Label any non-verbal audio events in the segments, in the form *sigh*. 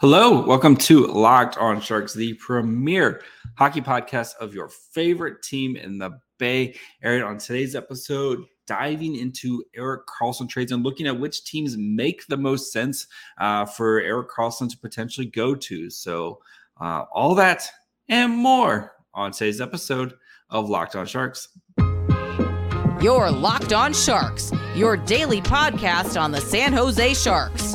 Hello, welcome to Locked On Sharks, the premier hockey podcast of your favorite team in the Bay Area. On today's episode, diving into Erik Karlsson trades and looking at which teams make the most sense uh, for Erik Karlsson to potentially go to. So, uh, all that and more on today's episode of Locked On Sharks. Your Locked On Sharks, your daily podcast on the San Jose Sharks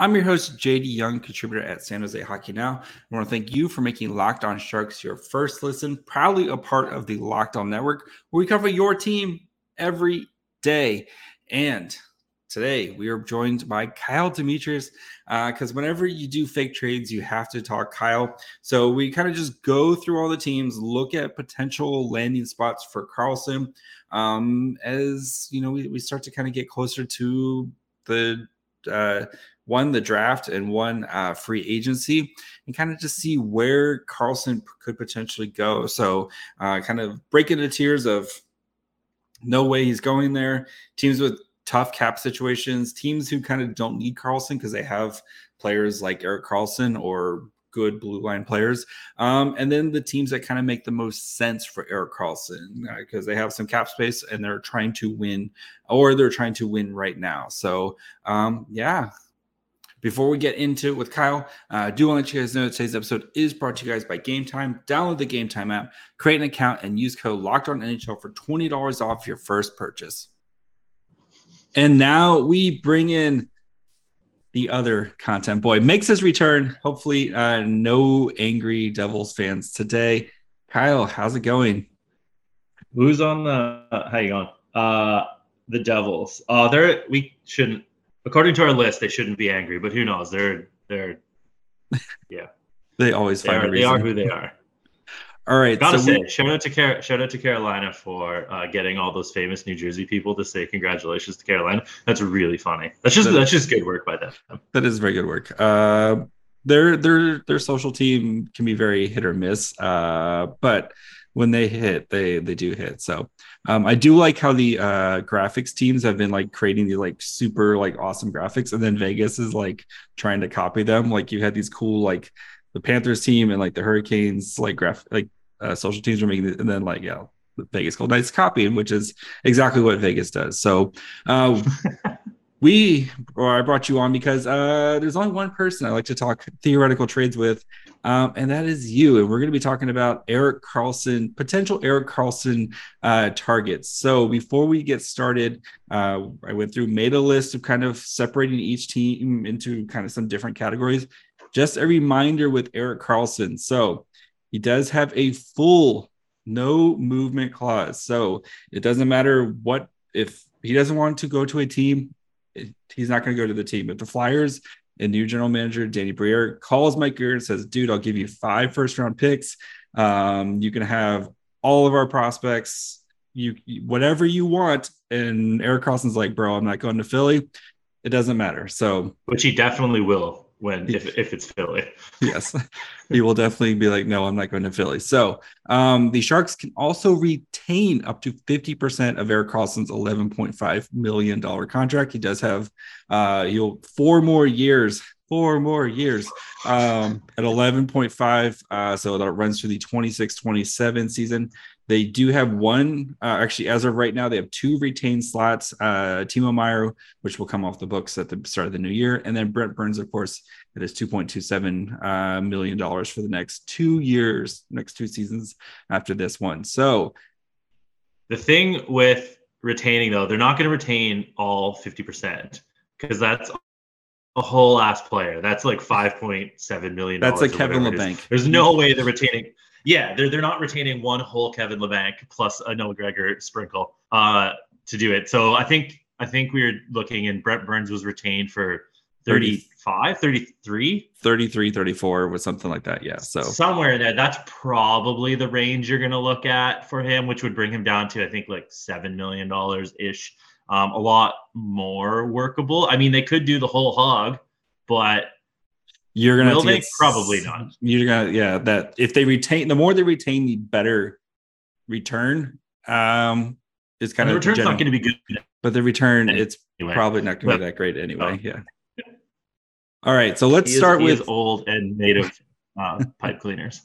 I'm your host, JD Young, contributor at San Jose Hockey Now. I want to thank you for making Locked On Sharks your first listen, proudly a part of the Locked On Network, where we cover your team every day. And today we are joined by Kyle Demetrius because uh, whenever you do fake trades, you have to talk Kyle. So we kind of just go through all the teams, look at potential landing spots for Karlsson. um, as you know we, we start to kind of get closer to the uh, one the draft and one uh, free agency and kind of just see where Karlsson could potentially go. So, uh, kind of break into tiers of no way he's going there. Teams with tough cap situations, teams who kind of don't need Karlsson because they have players like Erik Karlsson or good blue line players. Um, and then the teams that kind of make the most sense for Erik Karlsson because uh, they have some cap space and they're trying to win or they're trying to win right now. So, um, yeah, before we get into it with Kyle, uh, I do want to let you guys know that today's episode is brought to you guys by Game Time. Download the Game Time app, create an account, and use code Locked On NHL for twenty dollars off your first purchase. And now we bring in the other content boy makes his return. Hopefully, uh, no angry Devils fans today. Kyle, how's it going? Who's on the? Uh, how you going? Uh, the Devils. Uh, they're we shouldn't according to our list, they shouldn't be angry, but who knows? They're they're *laughs* yeah. they always they are, a reason. they are who they are. *laughs* All right. Gotta so say, we... shout out to Car- shout out to Carolina for uh, getting all those famous New Jersey people to say congratulations to Carolina. That's really funny. That's just that, that's just good work by them. That is very good work. Uh, their their their social team can be very hit or miss, uh, but when they hit, they they do hit. So um, I do like how the uh, graphics teams have been like creating these like super like awesome graphics, and then Vegas is like trying to copy them. Like you had these cool like the Panthers team and like the Hurricanes like graph like uh, social teams are making it, and then like yeah, Vegas Gold Knights copying, which is exactly what Vegas does. So uh, *laughs* we or I brought you on because uh, there's only one person I like to talk theoretical trades with, um, and that is you. And we're going to be talking about Erik Karlsson, potential Erik Karlsson uh, targets. So before we get started, uh, I went through, made a list of kind of separating each team into kind of some different categories. Just a reminder with Erik Karlsson. So he does have a full no movement clause. So it doesn't matter what if he doesn't want to go to a team he's not going to go to the team. If the Flyers and new general manager Danny Briere calls Mike Grier and says, "Dude, I'll give you five first round picks. Um, you can have all of our prospects. You whatever you want." And Eric Karlsson's like, "Bro, I'm not going to Philly. It doesn't matter." So, which he definitely will when if, if it's Philly. *laughs* yes, he will definitely be like, no, I'm not going to Philly. So um, the Sharks can also retain up to 50% of Erik Karlsson's 11.5 million dollar contract. He does have uh, he'll four more years. Four more years um, at 11.5. Uh, so that runs through the 26 27 season. They do have one, uh, actually, as of right now, they have two retained slots. Uh, Timo Meier, which will come off the books at the start of the new year, and then Brent Burns, of course, it is two point two seven uh, million dollars for the next two years, next two seasons after this one. So, the thing with retaining though, they're not going to retain all fifty percent because that's a whole ass player. That's like five point seven million. That's like Kevin Labanc. There's no way they're retaining yeah, they're they're not retaining one whole Kevin Labanc plus a Noah Gregor sprinkle uh, to do it. So I think I think we are looking and Brett Burns was retained for 35, 33, 33, 34 was something like that. Yeah. So somewhere in there. That's probably the range you're going to look at for him, which would bring him down to I think like seven million dollars ish. Um, a lot more workable. I mean, they could do the whole hog, but you're gonna will they? get- Probably not. You're gonna yeah. That if they retain, the more they retain, the better return. Um, it's kind And the of return's general- not going to be good but the return it's probably not going to be that great anyway. Oh. Yeah. All right, so let's is- start with old and native uh, pipe cleaners.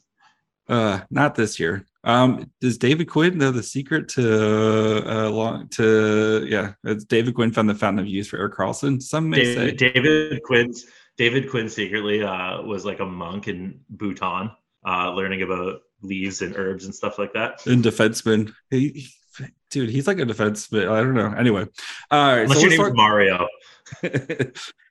uh not this year. Um, does David Quinn know the secret to uh long to yeah? It's David Quinn found the fountain of youth for Erik Karlsson. Some may David, say David Quinn's David Quinn secretly uh, was like a monk in Bhutan, uh, learning about leaves and herbs and stuff like that. in defenseman. He, he- dude, he's like a defenseman. I don't know. Anyway, all right. Unless so your let's name is Mario. *laughs*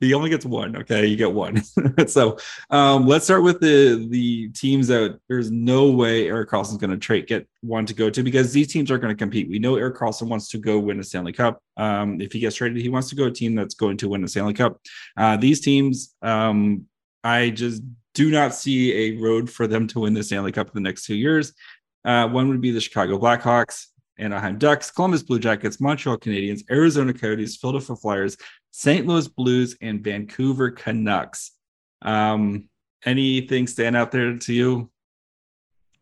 he only gets one. Okay, you get one. *laughs* so um, let's start with the the teams that there's no way Erik Karlsson's going to trade get one to go to because these teams are going to compete. We know Erik Karlsson wants to go win a Stanley Cup. Um, if he gets traded, he wants to go to a team that's going to win a Stanley Cup. Uh, these teams, um, I just do not see a road for them to win the Stanley Cup in the next two years. Uh, one would be the Chicago Blackhawks, Anaheim Ducks, Columbus Blue Jackets, Montreal Canadiens, Arizona Coyotes, Philadelphia Flyers, St. Louis Blues, and Vancouver Canucks. Um, anything stand out there to you?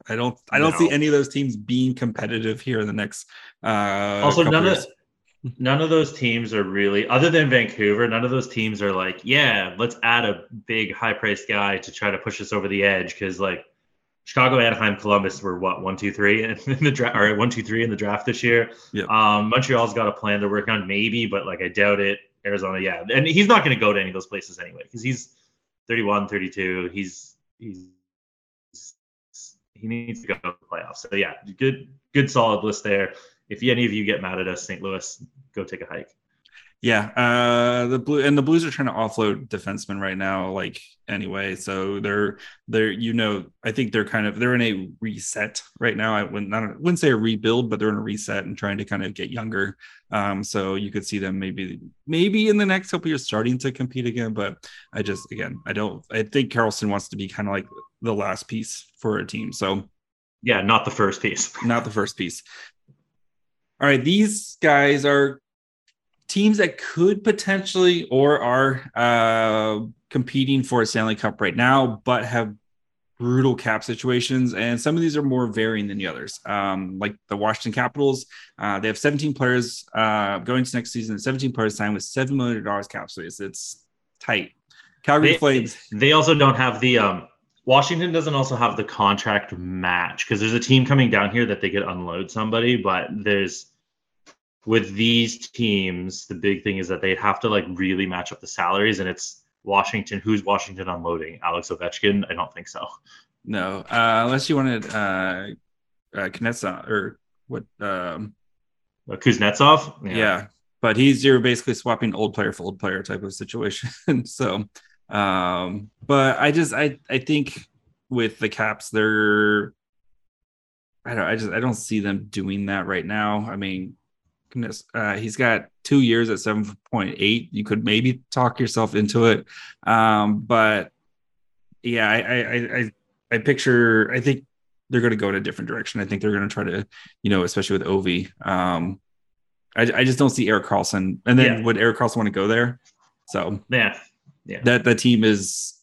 I don't. I don't see any of those teams being competitive here in the next. Uh, also, none years. of none of those teams are really, other than Vancouver, none of those teams are like, yeah, let's add a big high priced guy to try to push us over the edge. Because like Chicago, Anaheim, Columbus were what one, two, three *laughs* in the draft, or one, two, three in the draft this year. Yep. Um, Montreal's got a plan they're working on, maybe, but like I doubt it. Arizona, yeah, and he's not going to go to any of those places anyway because he's 31, 32. He's he's he needs to go to the playoffs. So yeah, good good solid list there. If any of you get mad at us, St. Louis, go take a hike. Yeah, uh, the blue and the Blues are trying to offload defensemen right now. Like anyway, so they're they're you know I think they're kind of they're in a reset right now. I wouldn't I wouldn't say a rebuild, but they're in a reset and trying to kind of get younger. Um, so you could see them maybe maybe in the next couple years starting to compete again. But I just again I don't I think Karlsson wants to be kind of like the last piece for a team. So Yeah, not the first piece. not the first piece. All right, these guys are teams that could potentially or are uh, competing for a Stanley Cup right now, but have brutal cap situations. And some of these are more varying than the others. Um, like the Washington Capitals, uh, they have 17 players uh, going to next season, 17 players signed with $7 million cap space. It's tight. Calgary They- Flames. They also don't have the um Washington doesn't also have the contract match because there's a team coming down here that they could unload somebody, but there's with these teams, the big thing is that they'd have to like really match up the salaries, and it's Washington. Who's Washington unloading? Alex Ovechkin? I don't think so. No, uh, unless you wanted uh, uh, Knetsa or what um, Uh, Kuznetsov? yeah. but he's you're basically swapping old player for old player type of situation *laughs* so um but i just i i think with the caps they're i don't i just i don't see them doing that right now i mean uh he's got two years at 7.8 you could maybe talk yourself into it um but yeah i i i i, I picture i think they're going to go in a different direction i think they're going to try to you know especially with ovi um I, I just don't see Erik Karlsson. And then Yeah. would Erik Karlsson want to go there? So Yeah. Yeah. that that team is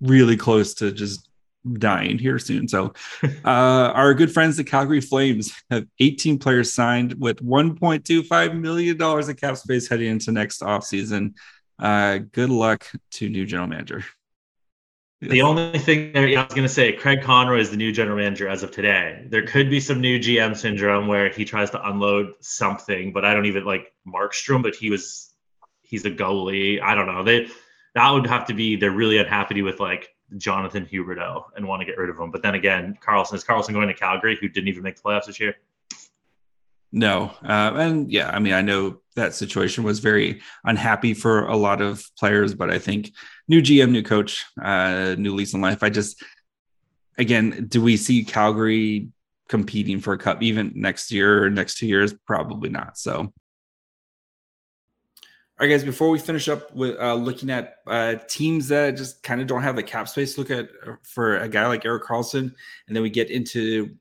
really close to just dying here soon. So *laughs* uh, our good friends, the Calgary Flames, have 18 players signed with 1.25 million dollars in cap space heading into next offseason. Uh, good luck to new general manager. The only thing yeah, I was going to say, Craig Conroy is the new general manager as of today. There could be some new GM syndrome where he tries to unload something, but I don't even like Markstrom, but he was, he's a goalie. I don't know. They, that would have to be, they're really unhappy with like Jonathan Huberdeau and want to get rid of him. But then again, Karlsson, is Karlsson going to Calgary, who didn't even make the playoffs this year? No, uh, and yeah, I mean, I know that situation was very unhappy for a lot of players, but I think new GM, new coach, uh, new lease in life. I just, again, do we see Calgary competing for a cup even next year or next two years? Probably not. So, all right, guys, before we finish up with uh, looking at uh, teams that just kind of don't have the cap space look at uh, for a guy like Erik Karlsson, and then we get into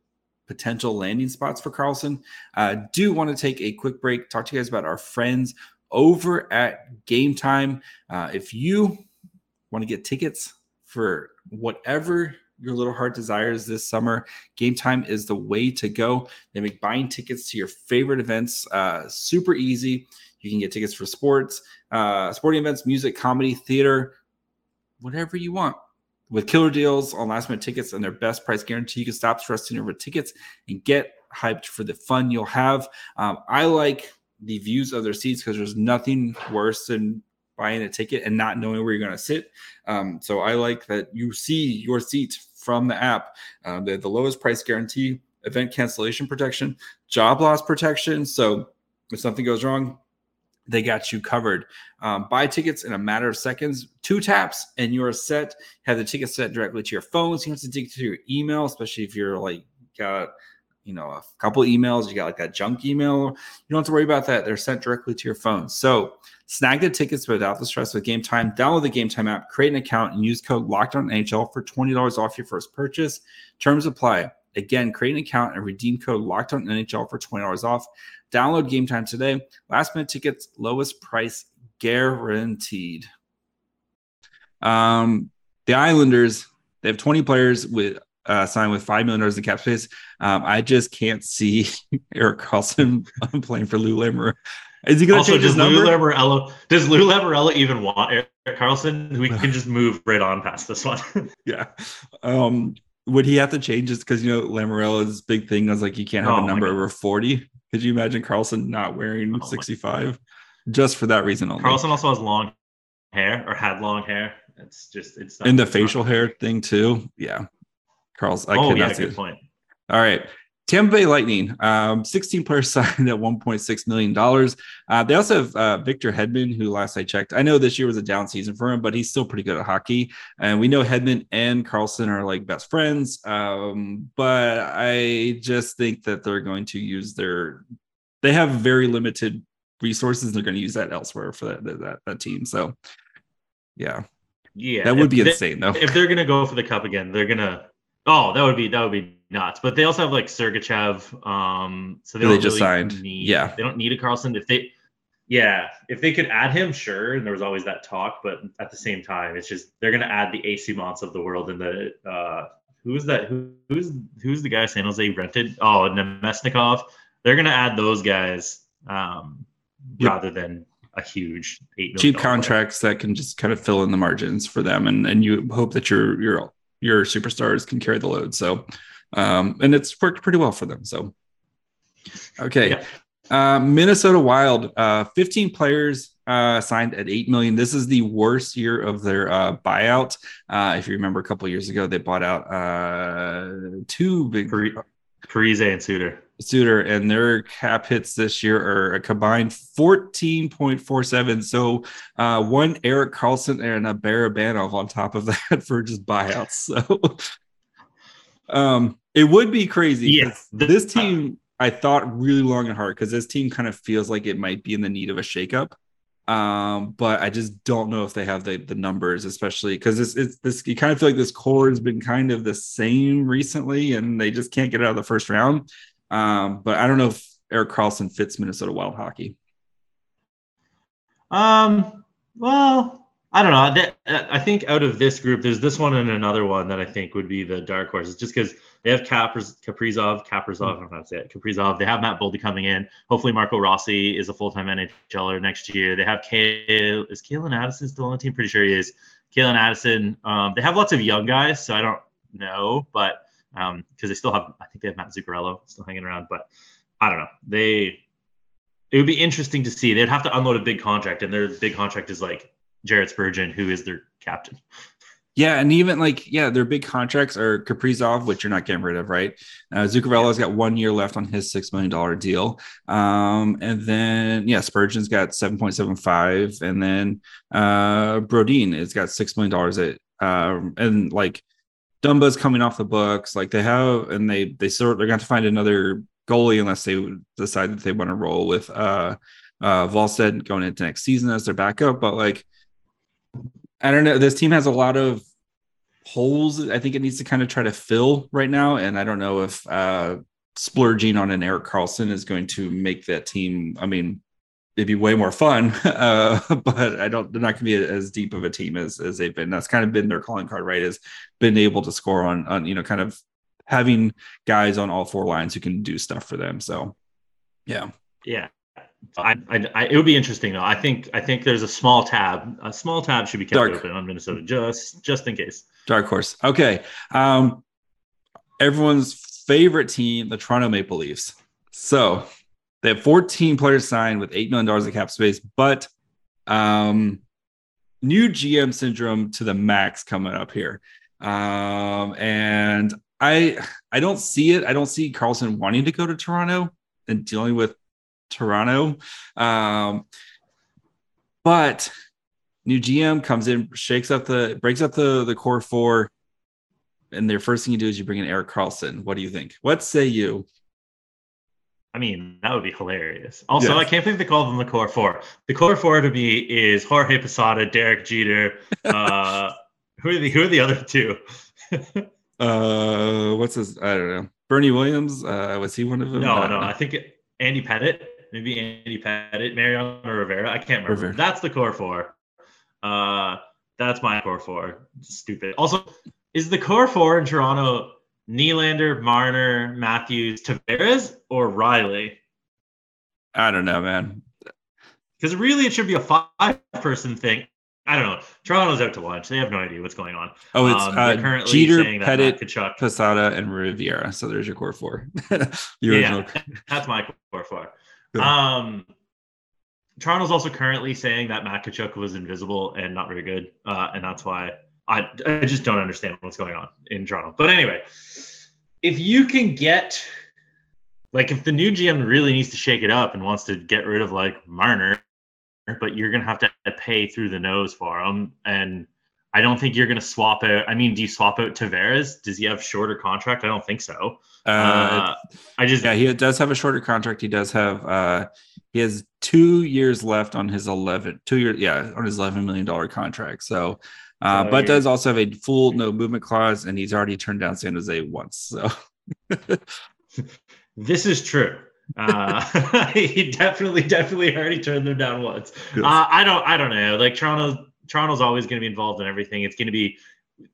potential landing spots for Karlsson, uh, do want to take a quick break, talk to you guys about our friends over at Game Time. Uh, if you want to get tickets for whatever your little heart desires this summer, Game Time is the way to go. They make buying tickets to your favorite events uh, super easy. You can get tickets for sports, uh, sporting events, music, comedy, theater, whatever you want. With killer deals on last minute tickets and their best price guarantee, you can stop stressing over tickets and get hyped for the fun you'll have. Um, I like the views of their seats because there's nothing worse than buying a ticket and not knowing where you're going to sit. Um, so I like that you see your seat from the app. Uh, the, the lowest price guarantee, event cancellation protection, job loss protection. So if something goes wrong, they got you covered. Um, buy tickets in a matter of seconds, two taps, and you're set. Have the ticket set directly to your phone. So you have to dig to your email, especially if you're like got you know a couple emails, you got like that junk email. You don't have to worry about that. They're sent directly to your phone. So snag the tickets without the stress with Game Time. Download the Game Time app, create an account, and use code Locked On NHL for twenty dollars off your first purchase. Terms apply. Again, create an account and redeem code Locked On NHL for twenty dollars off. Download Game Time today. Last minute tickets, lowest price guaranteed. Um, the Islanders, they have 20 players with uh, signed with five million dollars in cap space. Um, I just can't see *laughs* Erik Karlsson *laughs* playing for Lou Lamoriello. Is he going to change his number? Lou Lamoriello, does Lou Lamoriello even want Erik Karlsson? We *laughs* can just move right on past this one. yeah. Um, would he have to change this because you know Lamoriello's big thing was like you can't have Oh a number over 40? Could you imagine Karlsson not wearing Oh 65 just for that reason only? Karlsson also has long hair or had long hair. It's just it's not, and the facial hair thing too. Yeah. Karlsson. I oh cannot yeah, see good it. point. All right. Tampa Bay Lightning, um, 16 players *laughs* signed at $1.6 million. Uh, they also have uh, Victor Hedman, who last I checked, I know this year was a down season for him, but he's still pretty good at hockey. And we know Hedman and Karlsson are like best friends. Um, but I just think that they're going to use their, they have very limited resources. And they're going to use that elsewhere for that, that, that team. So, yeah, Yeah, that would be they- insane though. If they're gonna go for the cup again, they're gonna. Oh, that would be that would be nuts. But they also have like Sergachev. Um, so they, they just really signed. Need, Yeah. they don't need a Karlsson. If they, yeah, if they could add him, sure. And there was always that talk, but at the same time, it's just they're gonna add the AC Monts of the world and the uh, who's that? Who, who's who's the guy San Jose rented? Oh, Namestnikov. They're gonna add those guys um, Yep. rather than a huge cheap contracts that can just kind of fill in the margins for them and and you hope that your your your superstars can carry the load so um and it's worked pretty well for them so okay Yeah. uh minnesota wild uh 15 players uh signed at 8 million this is the worst year of their uh buyout uh if you remember a couple years ago they bought out uh two big Pari- Parise and Suter. Suter, and their cap hits this year are a combined 14.47. So uh, one Erik Karlsson and a Barabanov on top of that *laughs* for just buyouts. So *laughs* um, it would be crazy. Yeah. 'cause This team, I thought really long and hard because this team kind of feels like it might be in the need of a shakeup. Um, but I just don't know if they have the, the numbers, especially because it's, it's this you kind of feel like this core has been kind of the same recently, and they just can't get out of the first round. Um, but I don't know if Erik Karlsson fits Minnesota Wild hockey. Um. Well, I don't know. Uh, I think out of this group, there's this one and another one that I think would be the dark horses, just because they have Kaprizov, Kaprizov, Kaprizov. I don't know how to say it. Kaprizov. They have Matt Boldy coming in. Hopefully, Marco Rossi is a full-time NHLer next year. They have Kale. Is Calen Addison still on the team? Pretty sure he is. Calen Addison. Um, they have lots of young guys, so I don't know, but um, because they still have, I think they have Matt Zuccarello still hanging around, but I don't know. They it would be interesting to see. They'd have to unload a big contract, and their big contract is like Jared Spurgeon, who is their captain. Yeah, and even like yeah, their big contracts are Kaprizov, which you're not getting rid of, right? Uh, Zuccarello's got one year left on his six million dollar deal, um, and then yeah, Spurgeon's got seven point seven five, and then uh, Brodin has got six million dollars at, um, and like Dumba's coming off the books, like they have, and they they sort they're going to to find another goalie unless they decide that they want to roll with uh uh, Wallstedt going into next season as their backup. But like, I don't know. This team has a lot of holes. I think it needs to kind of try to fill right now, and I don't know if uh, splurging on an Erik Karlsson is going to make that team. I mean, it'd be way more fun, *laughs* uh, but I don't. They're not going to be as deep of a team as as they've been. That's kind of been their calling card, right? Has been able to score on on you know kind of having guys on all four lines who can do stuff for them. So, yeah, yeah. I, I, I, it would be interesting though. I think I think there's a small tab. A small tab should be kept Dark. open on Minnesota just just in case. Dark horse. Okay. Um, everyone's favorite team, the Toronto Maple Leafs. So they have 14 players signed with $8 million of cap space, but um, new GM syndrome to the max coming up here. Um, and I I don't see it. I don't see Karlsson wanting to go to Toronto and dealing with Toronto. Um, but new GM comes in, shakes up the breaks up the the core four, and their first thing you do is you bring in Erik Karlsson. What do you think? What say you? I mean, that would be hilarious. Also, yes. I can't believe they call them the core four. The core four to me is Jorge Posada, Derek Jeter. *laughs* Uh, who are the who are the other two? *laughs* uh, what's his? I don't know. Bernie Williams. Uh, was he one of them? No, I no. I think Andy Pettitte. Maybe Andy Pettitte, Mariano Rivera. I can't remember. Rivera. That's the core four. Uh, that's my core four. Stupid. Also, is the core four in Toronto Nylander, Marner, Matthews, Tavares, or Rielly? I don't know, man. Because really, it should be a five-person thing. I don't know. Toronto's out to lunch. They have no idea what's going on. Oh, it's um, uh, currently Jeter, Pettitte, Tkachuk, Posada, and Riviera. So there's your core four. *laughs* yeah, that's my core four. Um, Toronto's also currently saying that Matt Tkachuk was invisible and not very good, uh, and that's why I, I just don't understand what's going on in Toronto. But anyway, if you can get like if the new GM really needs to shake it up and wants to get rid of like Marner, but you're gonna have to pay through the nose for him, and I don't think you're gonna swap out. I mean, do you swap out Tavares? Does he have shorter contract? I don't think so. Uh, uh, I just yeah, he does have a shorter contract. He does have uh he has two years left on his eleven two year yeah on his eleven million dollar contract. So uh, but does also have a full no movement clause, and he's already turned down San Jose once. So *laughs* this is true. Uh, *laughs* he definitely, definitely already turned them down once. Yes. Uh, I don't, I don't know. Like Toronto, Toronto's always going to be involved in everything. It's going to be,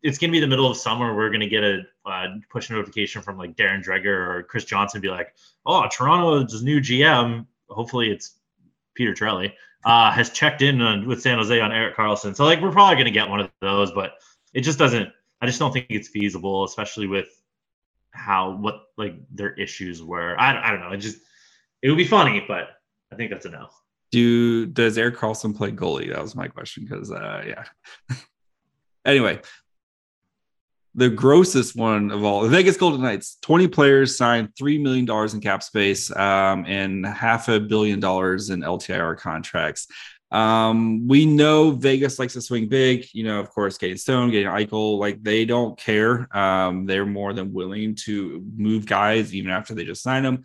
it's going to be the middle of summer. We're going to get a uh, push notification from like Darren Dreger or Chris Johnston, be like, "Oh, Toronto's new GM. Hopefully, it's Peter Chiarelli uh, has checked in on, with San Jose on Erik Karlsson." So like we're probably going to get one of those, but it just doesn't. I just don't think it's feasible, especially with how what like their issues were. I, I don't know. It just it would be funny, but I think that's a no. Do does Erik Karlsson play goalie? That was my question because uh, yeah. *laughs* anyway, the grossest one of all, the Vegas Golden Knights, 20 players signed $3 million in cap space um, and half a billion dollars in LTIR contracts. Um, we know Vegas likes to swing big. You know, of course, getting Stone, getting Eichel, like they don't care. Um, they're more than willing to move guys even after they just sign them.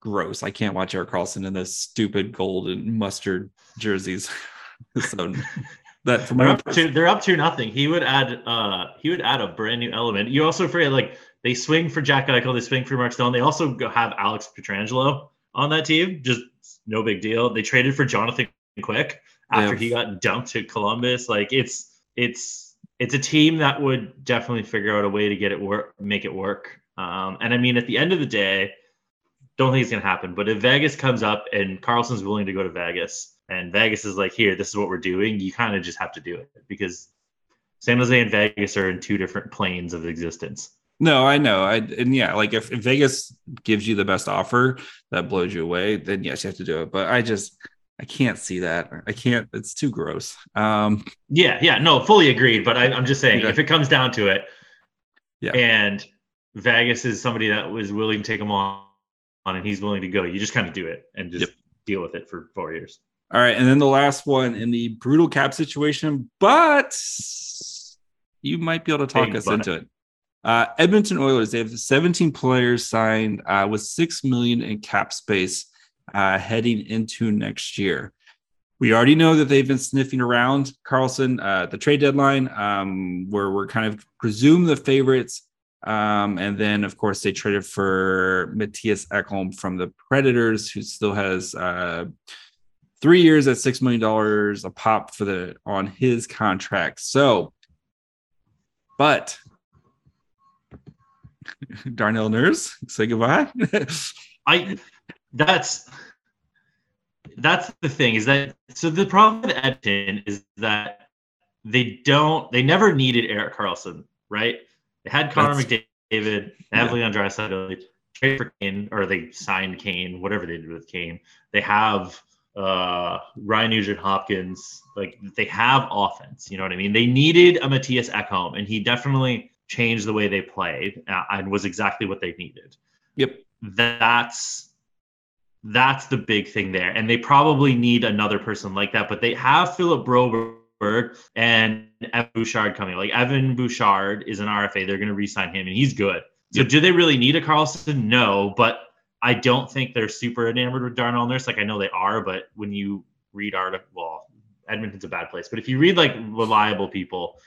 Gross. I can't watch Erik Karlsson in those stupid gold and mustard jerseys. *laughs* so that they're up to they're up to nothing. He would add uh he would add a brand new element. You also forget like they swing for Jack Eichel, they swing for Mark Stone. They also have Alex Pietrangelo on that team. Just no big deal. They traded for Jonathan Quick after yeah. he got dumped to Columbus. Like it's it's it's a team that would definitely figure out a way to get it work, make it work. Um, and I mean, at the end of the day, don't think it's gonna happen. But if Vegas comes up and Karlsson's willing to go to Vegas, and Vegas is like, here, this is what we're doing, you kind of just have to do it because San Jose and Vegas are in two different planes of existence. No, I know. I and yeah, like if, if Vegas gives you the best offer that blows you away, then yes, you have to do it. But I just I can't see that. I can't. It's too gross. Um, yeah, yeah, no, fully agreed. But I, am just saying, okay. if it comes down to it, yeah, and Vegas is somebody that was willing to take him on, and he's willing to go, you just kind of do it and just yep. deal with it for four years. All right, and then the last one in the brutal cap situation, but you might be able to talk us into it. Uh, Edmonton Oilers, they have 17 players signed uh, with six million in cap space. uh, heading into next year. We already know that they've been sniffing around Karlsson, uh, the trade deadline, um, where we're kind of presume the favorites. Um, and then, of course, they traded for Mattias Ekholm from the Predators, who still has uh, three years at six million dollars a pop for the on his contract. So, but *laughs* Darnell Nurse, say goodbye. *laughs* I that's that's the thing is that so the problem with Edmonton is that they don't they never needed Erik Karlsson, right? They had Connor that's, McDavid, yeah. Leon Draisaitl, trade for Kane, or they signed Kane, whatever they did with Kane. They have uh, Ryan Nugent Hopkins. Like they have offense, you know what I mean? They needed a Mattias Ekholm, and he definitely changed the way they played uh, and was exactly what they needed. Yep. That's that's the big thing there. And they probably need another person like that, but they have Philip Broberg and Evan Bouchard coming. Like Evan Bouchard is an RFA. They're going to re-sign him and he's good. So do they really need a Karlsson? No, but I don't think they're super enamored with Darnell Nurse. Like I know they are, but when you read article, well, Edmonton's a bad place. But if you read like reliable people,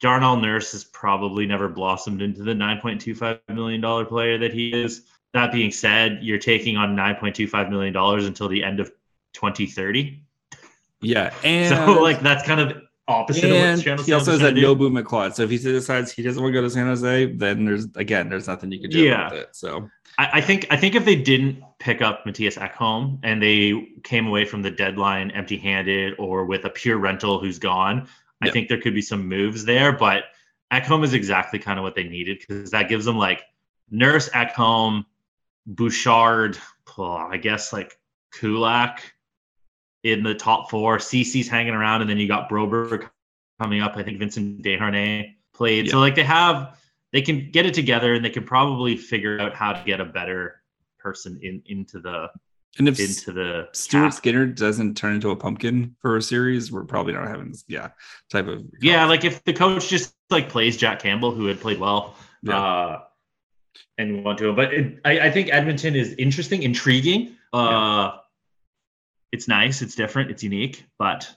Darnell Nurse has probably never blossomed into the $9.25 million player that he is. That being said, you're taking on $9.25 million until the end of 2030. Yeah. *laughs* And so, like, that's kind of opposite and of what He also has that no boom McLeod. So if he decides he doesn't want to go to San Jose, then there's, again, there's nothing you can do yeah. with it. So I, I think I think if they didn't pick up Mattias Ekholm and they came away from the deadline empty-handed or with a pure rental who's gone, I think there could be some moves there, but Ekholm is exactly kind of what they needed because that gives them like Nurse Ekholm, Bouchard, oh, I guess like Kulak in the top four. CC's hanging around, and then you got Broberg coming up. I think Vincent Desharnais played. Yeah. So like they have, they can get it together, and they can probably figure out how to get a better person in into the and if into the Stuart cap. Skinner doesn't turn into a pumpkin for a series, we're probably not having this, yeah, type of yeah. Like if the coach just like plays Jack Campbell, who had played well, yeah. uh, and you want to, but it, I, I, think Edmonton is interesting, intriguing. Uh, yeah. It's nice, it's different, it's unique, but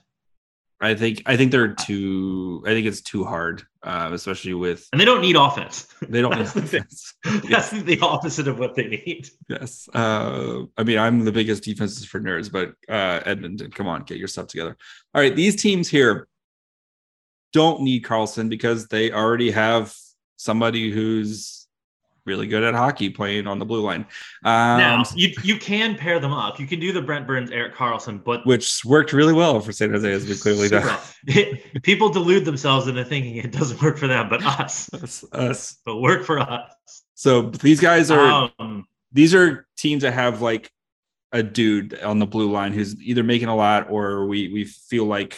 I think I think they're too. I think it's too hard, uh, especially with. And they don't need offense. They don't *laughs* need offense. That's the opposite of what they need. Yes. Uh, I mean, I'm the biggest defenses for nerds, but uh, Edmonton, come on, get your stuff together. All right, these teams here don't need Karlsson because they already have somebody who's really good at hockey playing on the blue line. Um, now you you can pair them up. You can do the Brent Burns, Erik Karlsson, but which worked really well for San Jose, as we clearly know. People delude themselves into thinking it doesn't work for them, but us, *laughs* us, us. but work for us. So these guys are um, these are teams that have like a dude on the blue line who's either making a lot or we we feel like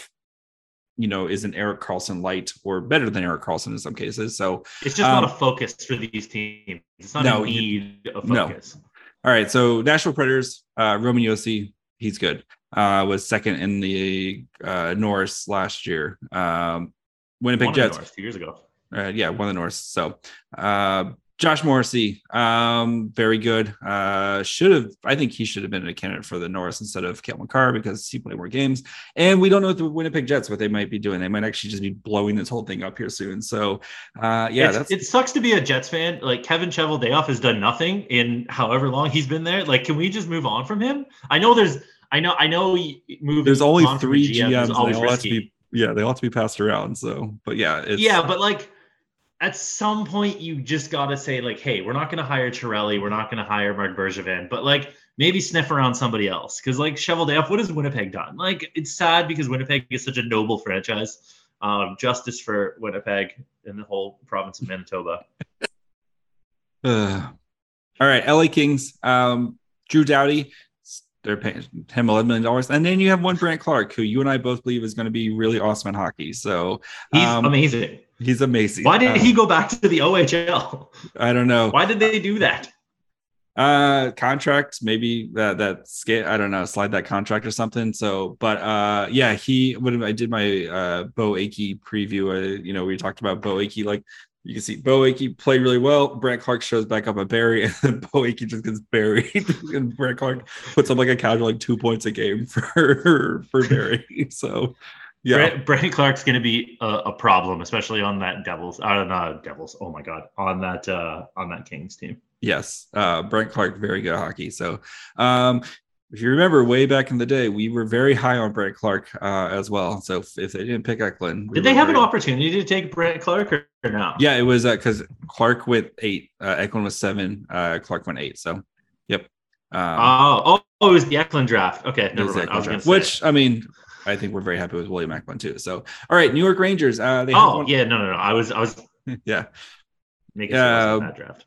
you know, is an Erik Karlsson light or better than Erik Karlsson in some cases. So it's just um, not a focus for these teams. It's not no, a need of focus. No. All right. So Nashville Predators, uh, Roman Josi, he's good. Uh, was second in the uh, Norris last year. Um, Winnipeg Jets North, two years ago. Uh, yeah, one of the North. So uh, Josh Morrissey, um, very good. Uh, should have, I think he should have been a candidate for the Norris instead of Cale Carr because he played more games. And we don't know what the Winnipeg Jets what they might be doing. They might actually just be blowing this whole thing up here soon. So, uh, yeah, that's it. Sucks to be a Jets fan. Like Kevin Cheveldayoff has done nothing in however long he's been there. Like, can we just move on from him? I know there's, I know, I know. Moving there's only three GMs. GMs they all have to be, yeah, they all have to be passed around. So, but yeah, yeah, but like at some point you just got to say like, hey, we're not going to hire Chiarelli, we're not going to hire Marc Bergevin, but like maybe sniff around somebody else because like Shovel Cheveldayoff, what has Winnipeg done? Like it's sad because Winnipeg is such a noble franchise. Um, justice for Winnipeg and the whole province of Manitoba. uh, *sighs* all right, LA Kings. Um, Drew Doughty, they're paying him eleven million dollars, and then you have one Brandt Clarke, who you and I both believe is going to be really awesome in hockey. So he's um, amazing. He's amazing. Why did uh, he go back to the OHL? I don't know. Why did they do that? Uh, contract, maybe that that scale. I don't know, slide that contract or something. So, but uh, yeah, he. When I did my uh Beau Akey preview, uh, you know, we talked about Beau Akey. Like you can see Beau Akey played really well. Brent Clark shows back up at Barrie, *laughs* and then Beau Akey just gets buried. *laughs* and Brent Clark puts up like a casual like two points a game *laughs* for for Barrie. So yeah, Brent, Brent Clark's going to be a, a, problem, especially on that Devils. Uh, not Devils. Oh my God, on that uh, on that Kings team. Yes, uh, Brent Clark, very good hockey. So, um, if you remember way back in the day, we were very high on Brent Clark uh, as well. So if, if, they didn't pick Eklund, did they have an opportunity to take Brent Clark or, or no? Yeah, it was because uh, Clark went eight, uh, Eklund was seven, uh, Clark went eight. So, yep. Um, oh, oh, oh, it was the Eklund draft. Okay, never mind. I draft, which I mean, I think we're very happy with William Eklund too. So, all right, New York Rangers. Uh, they oh yeah, no, no, no. I was, I was, *laughs* yeah, making sure that draft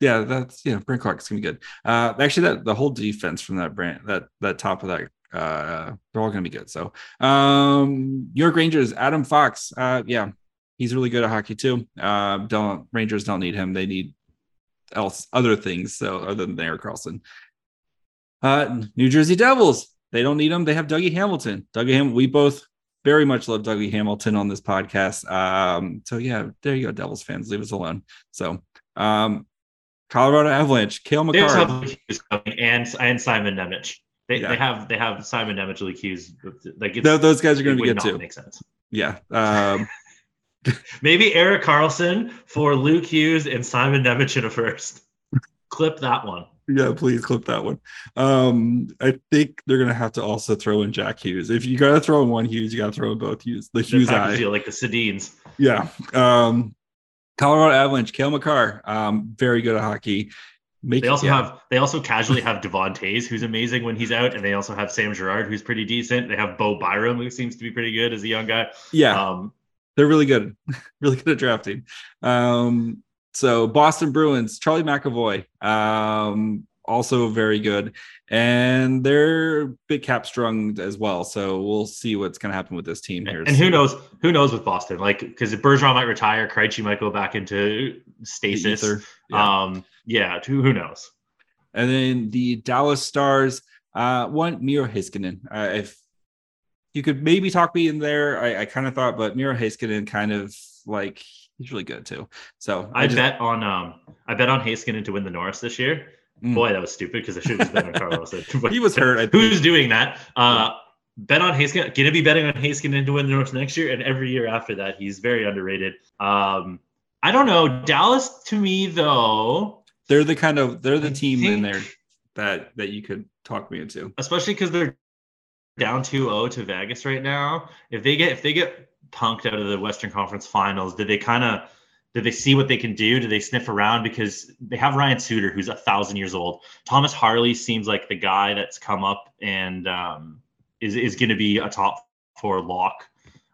yeah, that's yeah, Brent Clark's gonna be good. Uh, actually, that the whole defense from that brand, that that top of that, uh, they're all gonna be good. So, um, New York Rangers, Adam Fox, uh, yeah, he's really good at hockey too. Uh, don't Rangers don't need him; they need else other things. So, other than Erik Karlsson, uh, New Jersey Devils, they don't need him. They have Dougie Hamilton. Dougie Ham, we both very much love Dougie Hamilton on this podcast. Um, so yeah, there you go, Devils fans, leave us alone. So, um, Colorado Avalanche, Cale Makar. and and Simon Nemec. They, yeah. they have they have Simon Luke Hughes. Like those guys are going to be good too. Make sense. Yeah. Um, *laughs* *laughs* Maybe Erik Karlsson for Luke Hughes and Simon Nemec in a first. clip that one. Yeah, please clip that one. Um, I think they're gonna have to also throw in Jack Hughes. If you gotta throw in one Hughes, you gotta throw in both Hughes. The Hughes eye, like the Sedins. Yeah. Um, Colorado Avalanche, Cale Makar, um, very good at hockey. Make, they also yeah. have they also casually have Devon Toews, who's amazing when he's out, and they also have Sam Girard, who's pretty decent. They have Bo Byram, who seems to be pretty good as a young guy. Yeah, um, they're really good, *laughs* really good at drafting. Um, so Boston Bruins, Charlie McAvoy, um, also very good, and they're big cap strung as well. So we'll see what's going to happen with this team here. And who knows? Who knows with Boston? Like because Bergeron might retire, Krejci might go back into stasis. Yeah. Um, yeah. Who who knows? And then the Dallas Stars, uh, one Miro Heiskanen. Uh, if you could maybe talk me in there, I, I kind of thought, but Miro Heiskanen kind of like he's really good too. So I, I just, bet on um I bet on Heiskanen to win the Norris this year. Mm. Boy, that was stupid because I should have bet on Carlos. *laughs* he was hurt. *laughs* Who's doing that? Uh, bet on Haskin. Gonna be betting on Haskin to win the Norris next year and every year after that. He's very underrated. Um, I don't know. Dallas to me though, they're the kind of they're the I team think, in there that that you could talk me into, especially because they're down 2-0 to Vegas right now. If they get if they get punked out of the Western Conference Finals, did they kind of did they see what they can do? Do they sniff around? Because they have Ryan Suter, who's a thousand years old. Thomas Harley seems like the guy that's come up and um, is is going to be a top four lock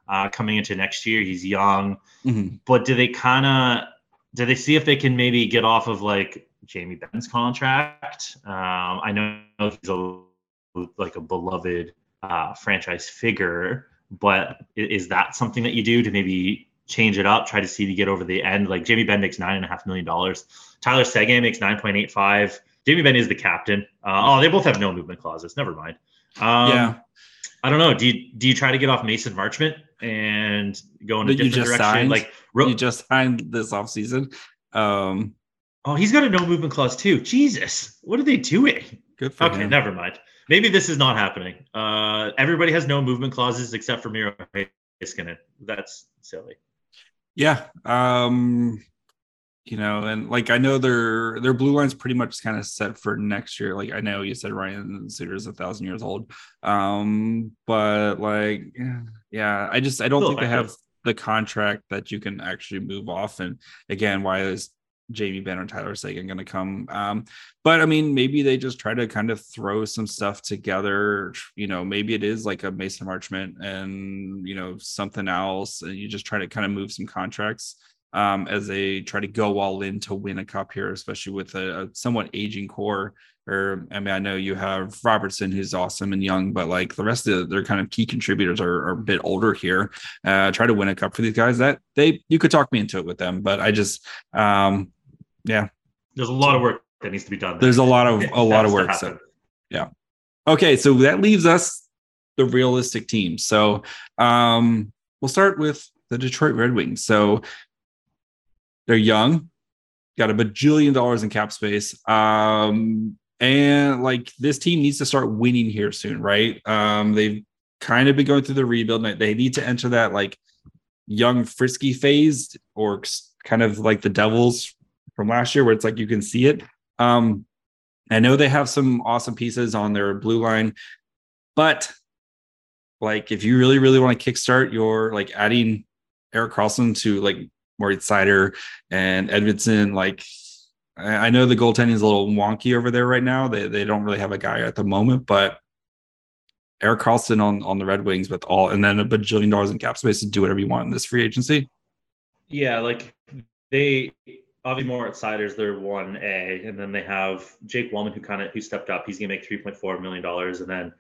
uh, coming into next year. He's young, mm-hmm. but do they kind of do they see if they can maybe get off of like Jamie Benn's contract? Um, I know he's a like a beloved uh, franchise figure, but is that something that you do to maybe change it up, try to see to get over the end. Like Jamie Benn makes nine and a half million dollars. Tyler Seguin makes nine point eight five. Jamie Benn is the captain. Uh, oh, they both have no movement clauses. Never mind. Um, yeah. I don't know. Do you do you try to get off Mason Marchment and go in a different direction? Signed, like ro- you just signed this offseason. Um, oh, he's got a no movement clause too. Jesus, what are they doing? Good for okay, him. never mind. Maybe this is not happening. Uh, everybody has no movement clauses except for Miro Heiskanen. That's silly. Yeah. Um, you know, and like I know their their blue line's pretty much kind of set for next year. Like I know you said Ryan Suter is a thousand years old. Um, but like yeah, I just I don't think they have the contract that you can actually move off. And again, why is Jamie Benn or Tyler Seguin going to come. Um, but I mean, maybe they just try to kind of throw some stuff together. You know, maybe it is like a Mason Marchment and, you know, something else. And you just try to kind of move some contracts um, as they try to go all in to win a cup here, especially with a, a somewhat aging core. Or, I mean, I know you have Robertson, who's awesome and young, but like the rest of their kind of key contributors are, are a bit older here. Uh, try to win a cup for these guys. That they, you could talk me into it with them, but I just, um, yeah. There's a lot of work that needs to be done. There. There's a lot of a lot of work. So yeah. Okay, so that leaves us the realistic team. So um we'll start with the Detroit Red Wings. So They're young, got a bajillion dollars in cap space. Um, and like this team needs to start winning here soon, right? Um, they've kind of been going through the rebuild. And they need to enter that like young frisky phase or kind of like the Devils from last year, where it's like you can see it. Um, I know they have some awesome pieces on their blue line, but like if you really, really want to kickstart your like adding Erik Karlsson to like Moritz Seider and Edvinsson, like I know the goaltending is a little wonky over there right now. They they don't really have a guy at the moment, but Erik Karlsson on on the Red Wings with all and then a bajillion dollars in cap space to do whatever you want in this free agency. Yeah, like they Avi Moritz they're one A, and then they have Jake Walman who kind of who stepped up. He's gonna make three point four million dollars, and then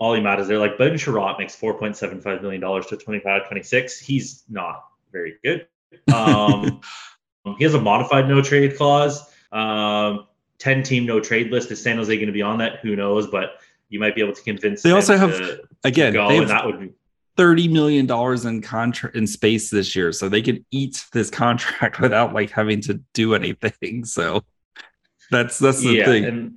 Olli Maatta is there. Like Ben Chiarot makes four point seven five million dollars to 25, 26. He's not very good. Um, *laughs* he has a modified no trade clause. Um, 10 team no trade list. Is San Jose going to be on that? Who knows? But you might be able to convince. They also have to, again. To they have that would be thirty million dollars in contract in space this year, so they could eat this contract *laughs* without like having to do anything. So that's that's the yeah, thing. And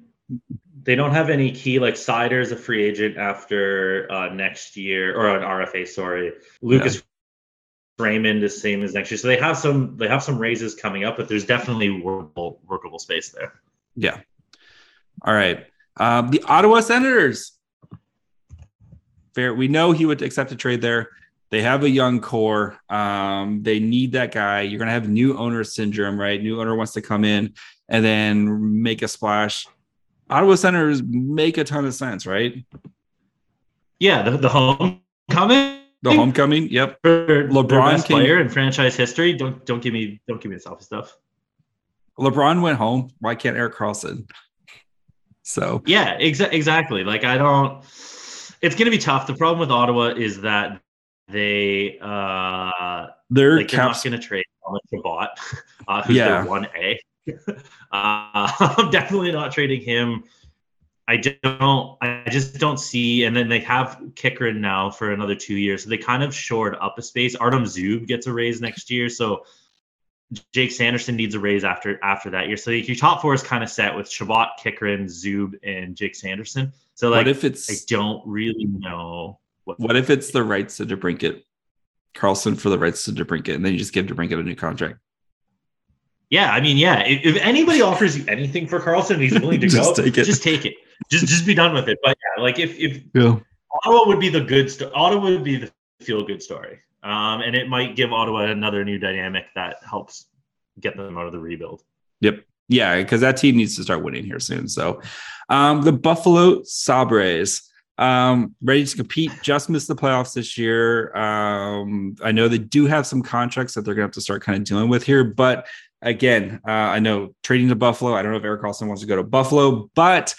they don't have any key like Seider's a free agent after uh, next year or an RFA. Sorry, Lucas. Yeah. Raymond is same as next year, so they have some they have some raises coming up, but there's definitely workable workable space there. Yeah. All right. Um, the Ottawa Senators. Fair. We know he would accept a trade there. They have a young core. Um, they need that guy. You're going to have new owner syndrome, right? New owner wants to come in and then make a splash. Ottawa Senators make a ton of sense, right? Yeah, the, the homecoming. The homecoming. Yep. For LeBron player in franchise history. Don't don't give me don't give me this office stuff. LeBron went home. Why can't Erik Karlsson? So yeah, exa- exactly. Like I don't. It's going to be tough. The problem with Ottawa is that they uh they're, like, they're not going to trade Thomas Chabot, *laughs* uh, who's yeah. their one A. *laughs* uh, *laughs* I'm definitely not trading him. I don't. I just don't see. And then they have Chychrun now for another two years, so they kind of shored up a space. Artem Zub gets a raise next year, so Jake Sanderson needs a raise after after that year. So your top four is kind of set with Chabot, Chychrun, Zub, and Jake Sanderson. So like, what if it's? I don't really know. What, what if it's the rights to DeBrincat, Karlsson for the rights to DeBrincat, and then you just give DeBrincat a new contract? Yeah, I mean, yeah. If, if anybody offers you anything for Karlsson, he's willing to *laughs* just go. Take it. Just take it. Just just be done with it. But yeah, like if if yeah. Ottawa would be the good story. Ottawa would be the feel good story. Um, and it might give Ottawa another new dynamic that helps get them out of the rebuild. Yep. Yeah, because that team needs to start winning here soon. So, um, the Buffalo Sabres, um, ready to compete, just missed the playoffs this year. Um, I know they do have some contracts that they're going to have to start kind of dealing with here. But again, uh, I know trading to Buffalo, I don't know if Erik Karlsson wants to go to Buffalo, but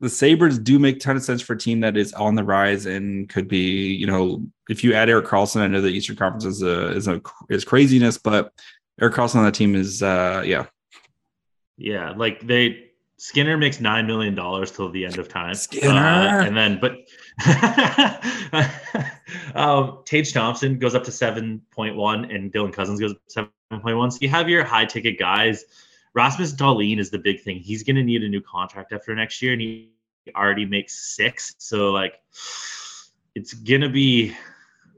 the Sabres do make a ton of sense for a team that is on the rise and could be, you know, if you add Erik Karlsson, I know the Eastern Conference is a is a is craziness, but Erik Karlsson on that team is uh yeah. Yeah, like they Skinner makes nine million dollars till the end of time. Skinner, uh, and then but *laughs* um, Tage Thompson goes up to seven point one, and Dylan Cozens goes seven point one. So you have your high ticket guys Rasmus Dahlin is the big thing. He's going to need a new contract after next year, and he already makes six. So like, it's gonna be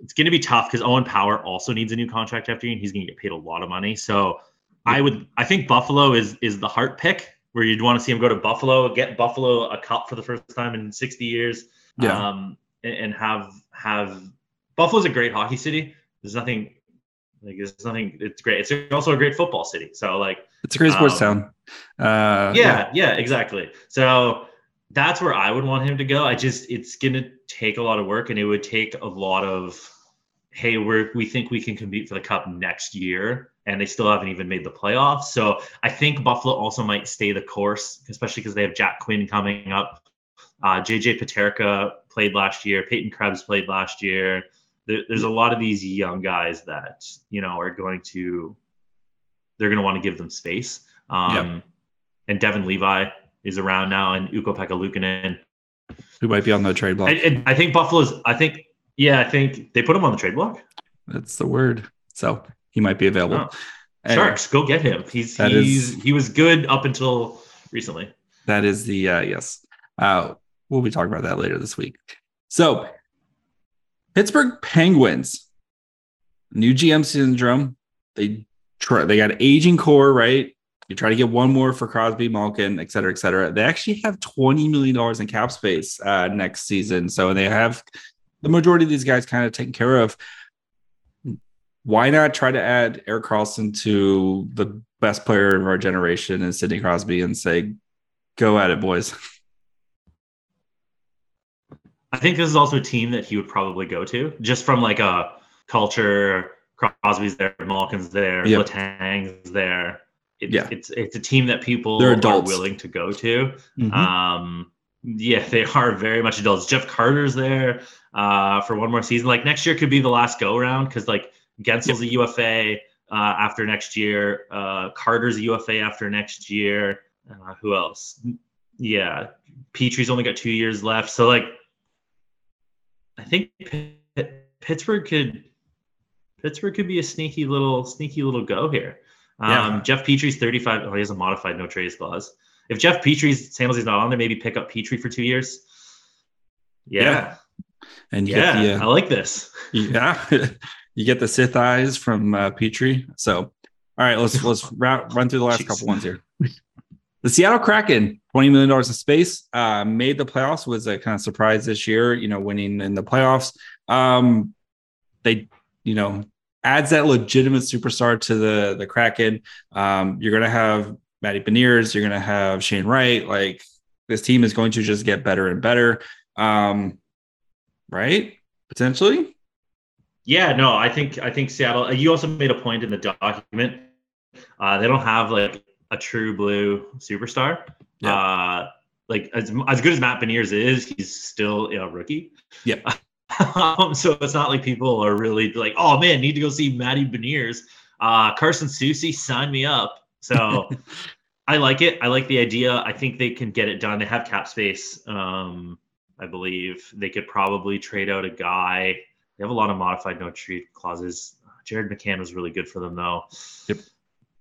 it's gonna be tough because Owen Power also needs a new contract after you, and he's gonna get paid a lot of money. So I would I think Buffalo is is the heart pick where you'd want to see him go to Buffalo, get Buffalo a cup for the first time in 60 years. Yeah. Um, and, and have have Buffalo's a great hockey city. There's nothing like it's nothing. It's great. It's also a great football city. So like it's a great sports um, town. Uh, yeah, yeah, yeah, exactly. So that's where I would want him to go. I just it's gonna take a lot of work, and it would take a lot of hey, we're we think we can compete for the cup next year, and they still haven't even made the playoffs. So I think Buffalo also might stay the course, especially because they have Jack Quinn coming up. Uh, JJ Peterka played last year. Peyton Krebs played last year there, there's a lot of these young guys that you know are going to they're going to want to give them space. Um, yep. And Devon Levi is around now, and Ukko-Pekka Luukkonen, who might be on the trade block. I, I think Buffalo's. I think yeah, I think they put him on the trade block. That's the word. So he might be available. Anyway, Sharks, go get him. He's he's is- he was good up until recently. that is the uh, yes. Uh, we'll be talking about that later this week. So, Pittsburgh Penguins, new GM syndrome. They try. They got aging core, right? You try to get one more for Crosby, Malkin, et cetera, et cetera. They actually have twenty million dollars in cap space uh, next season, so they have the majority of these guys kind of taken care of. Why not try to add Erik Karlsson to the best player of our generation and Sidney Crosby and say, "Go at it, boys." I think this is also a team that he would probably go to, just from like a culture. Crosby's there, Malkin's there, Yep. Letang's there. It, Yeah. it's it's a team that people They're are willing to go to. Mhm. Um, yeah, they *laughs* are very much adults. Jeff Carter's there uh, for one more season. Like next year could be the last go round because like Guentzel's a UFA uh, after next year. Uh, Carter's a UFA after next year. Uh, who else? Yeah, Petry's only got two years left. So like, I think Pittsburgh could Pittsburgh could be a sneaky little sneaky little go here. Um, Yeah. Jeff Petry's 35. Oh, he has a modified no trades clause. If Jeff Petry's San Jose's not on there, maybe pick up Petry for two years. Yeah, Yeah. and yeah, get the I uh, like this. yeah, *laughs* you get the Sith eyes from uh, Petry. So, all right, let's let's *laughs* ra- run through the last Jeez. couple ones here. The Seattle Kraken, twenty million dollars in space, uh, made the playoffs. Was a kind of surprise this year. You know, winning in the playoffs. Um, they, you know, adds that legitimate superstar to the the Kraken. Um, you're gonna have Matty Beniers. You're gonna have Shane Wright. Like this team is going to just get better and better. Um, right? Potentially. Yeah, no, I think I think Seattle. You also made a point in the document. Uh, they don't have like a true blue superstar. Yeah. Uh, like as, as good as Matt Beniers is, he's still a rookie. Yeah. *laughs* um, so it's not like people are really like, oh man, need to go see Matty Beniers. Uh, Carson Soucy, sign me up. So I like it. I like the idea. I think they can get it done. They have cap space. Um, I believe they could probably trade out a guy. They have a lot of modified no trade clauses. Jared McCann was really good for them though. Yep.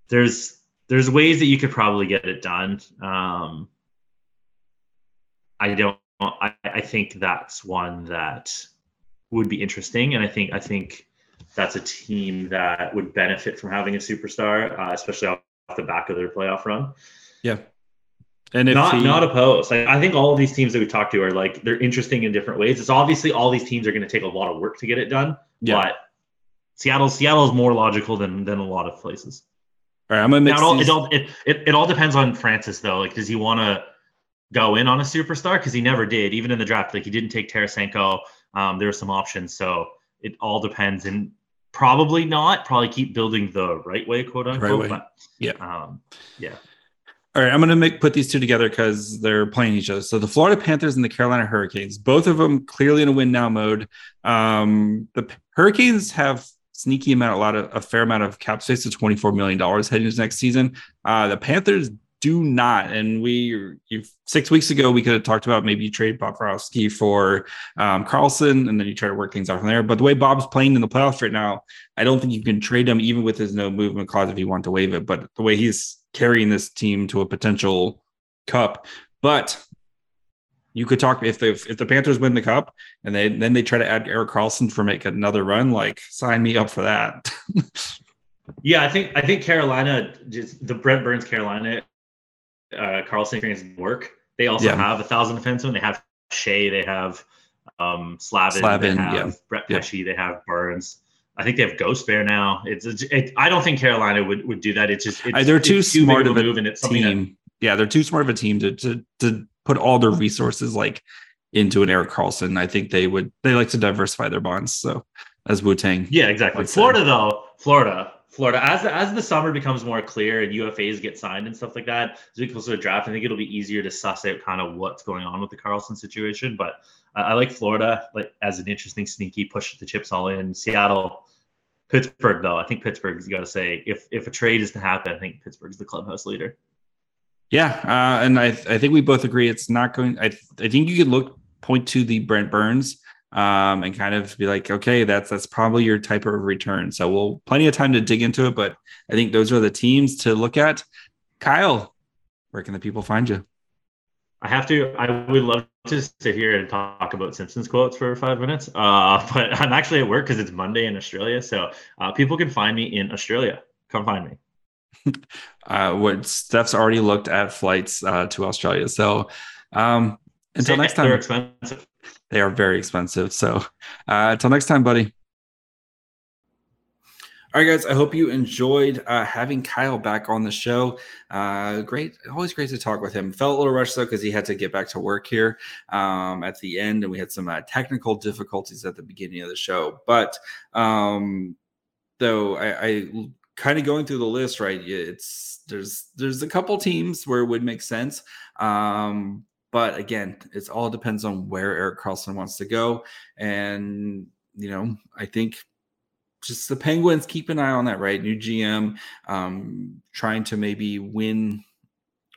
There's there's ways that you could probably get it done. Um, I don't. I, I think that's one that would be interesting, and I think I think that's a team that would benefit from having a superstar, uh, especially the back of their playoff run. Yeah. And if not he, not opposed. Like, I think all of these teams that we talked to are like they're interesting in different ways. It's obviously all these teams are going to take a lot of work to get it done, yeah. but Seattle Seattle is more logical than than a lot of places. all right, I'm gonna Now, mix it, all, it, all, it, it, it all depends on Francis though. Like, does he want to go in on a superstar? Because he never did, even in the draft. Like, he didn't take Tarasenko. Um, there were some options, so it all depends. And probably not. Probably keep building the right way, quote unquote. way. But Yeah. um, yeah. All right, I'm going to make put these two together because they're playing each other. So the Florida Panthers and the Carolina Hurricanes, both of them clearly in a win now mode. Um, the Hurricanes have sneaky amount, a lot of a fair amount of cap space to 24 million dollars heading into next season. Uh, the Panthers do not, and we six weeks ago we could have talked about maybe you trade Bobrovsky for um, Karlsson, and then you try to work things out from there. But the way Bob's playing in the playoffs right now, I don't think you can trade him even with his no movement clause if you want to waive it. But the way he's carrying this team to a potential cup, but you could talk if the if the Panthers win the cup and they then they try to add Erik Karlsson for make another run, like sign me up for that. *laughs* Yeah, I think I think Carolina just the Brent Burns Carolina uh Karlsson experience work. They also Yeah. have a thousand defensemen. They have Skjei, they have um Slavin, Slavin, they have yeah. Brett Yeah. They have Burns. I think they have Ghost Bear now. It's it, I don't think Carolina would, would do that. It's just it's, they're too it's smart of of a move, and it's something that team. Yeah, they're too smart of a team to to to put all their resources like into an Erik Karlsson. I think they would they like to diversify their bonds. So as Wu Tang. Yeah, exactly. I'd say. Florida though, Florida, Florida. As as the summer becomes more clear and UFAs get signed and stuff like that, as we get closer to draft, I think it'll be easier to suss out kind of what's going on with the Karlsson situation. But uh, I like Florida like as an interesting sneaky push the chips all in. Seattle, Pittsburgh though, I think Pittsburgh's got to say if if a trade is to happen, I think Pittsburgh's the clubhouse leader. Yeah, uh, and I I think we both agree it's not going. I I think you could look point to the Brent Burns um, and kind of be like, okay, that's that's probably your type of return. So we'll plenty of time to dig into it, but I think those are the teams to look at. Kyle, where can the people find you? I have to. I would love to sit here and talk about Simpsons quotes for five minutes, uh, *laughs* but I'm actually at work because it's Monday in Australia. So uh, people can find me in Australia. Come find me. *laughs* uh, what Steph's already looked at flights uh, to Australia. So um, until next time, they're expensive. They are very expensive. So uh, until next time, buddy. All right, guys. I hope you enjoyed uh, having Kyle back on the show. Uh, great, always great to talk with him. Felt a little rushed though because he had to get back to work here um, at the end, and we had some uh, technical difficulties at the beginning of the show. But um, though I, I kind of going through the list, right? It's there's there's a couple teams where it would make sense. Um, but again, it all depends on where Erik Karlsson wants to go, and you know, I think just the Penguins keep an eye on that, right? New GM, um, trying to maybe win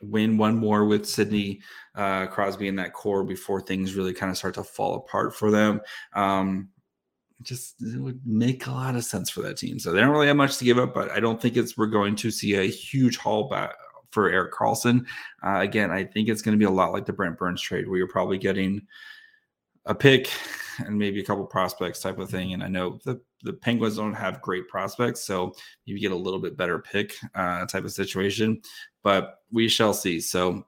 win one more with Sidney uh, Crosby in that core before things really kind of start to fall apart for them. Um, just it would make a lot of sense for that team. So they don't really have much to give up, but I don't think it's we're going to see a huge haul back for Erik Karlsson. Uh, again, I think it's going to be a lot like the Brent Burns trade, where you're probably getting a pick and maybe a couple prospects type of thing. And I know the, the Penguins don't have great prospects, so you get a little bit better pick uh, type of situation, but we shall see. So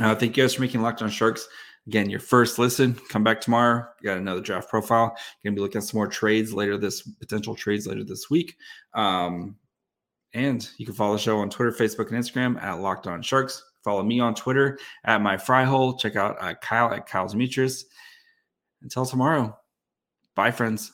uh, thank you guys for making Locked on Sharks. Again, your first listen. Come back tomorrow. Got another draft profile. To be looking at some more trades later this potential trades later this week. Um, and you can follow the show on Twitter, Facebook, and Instagram at Locked On Sharks. Follow me on Twitter at my fry hole. Check out uh, Kyle at Kyle's Demetrius. Until tomorrow, bye, friends.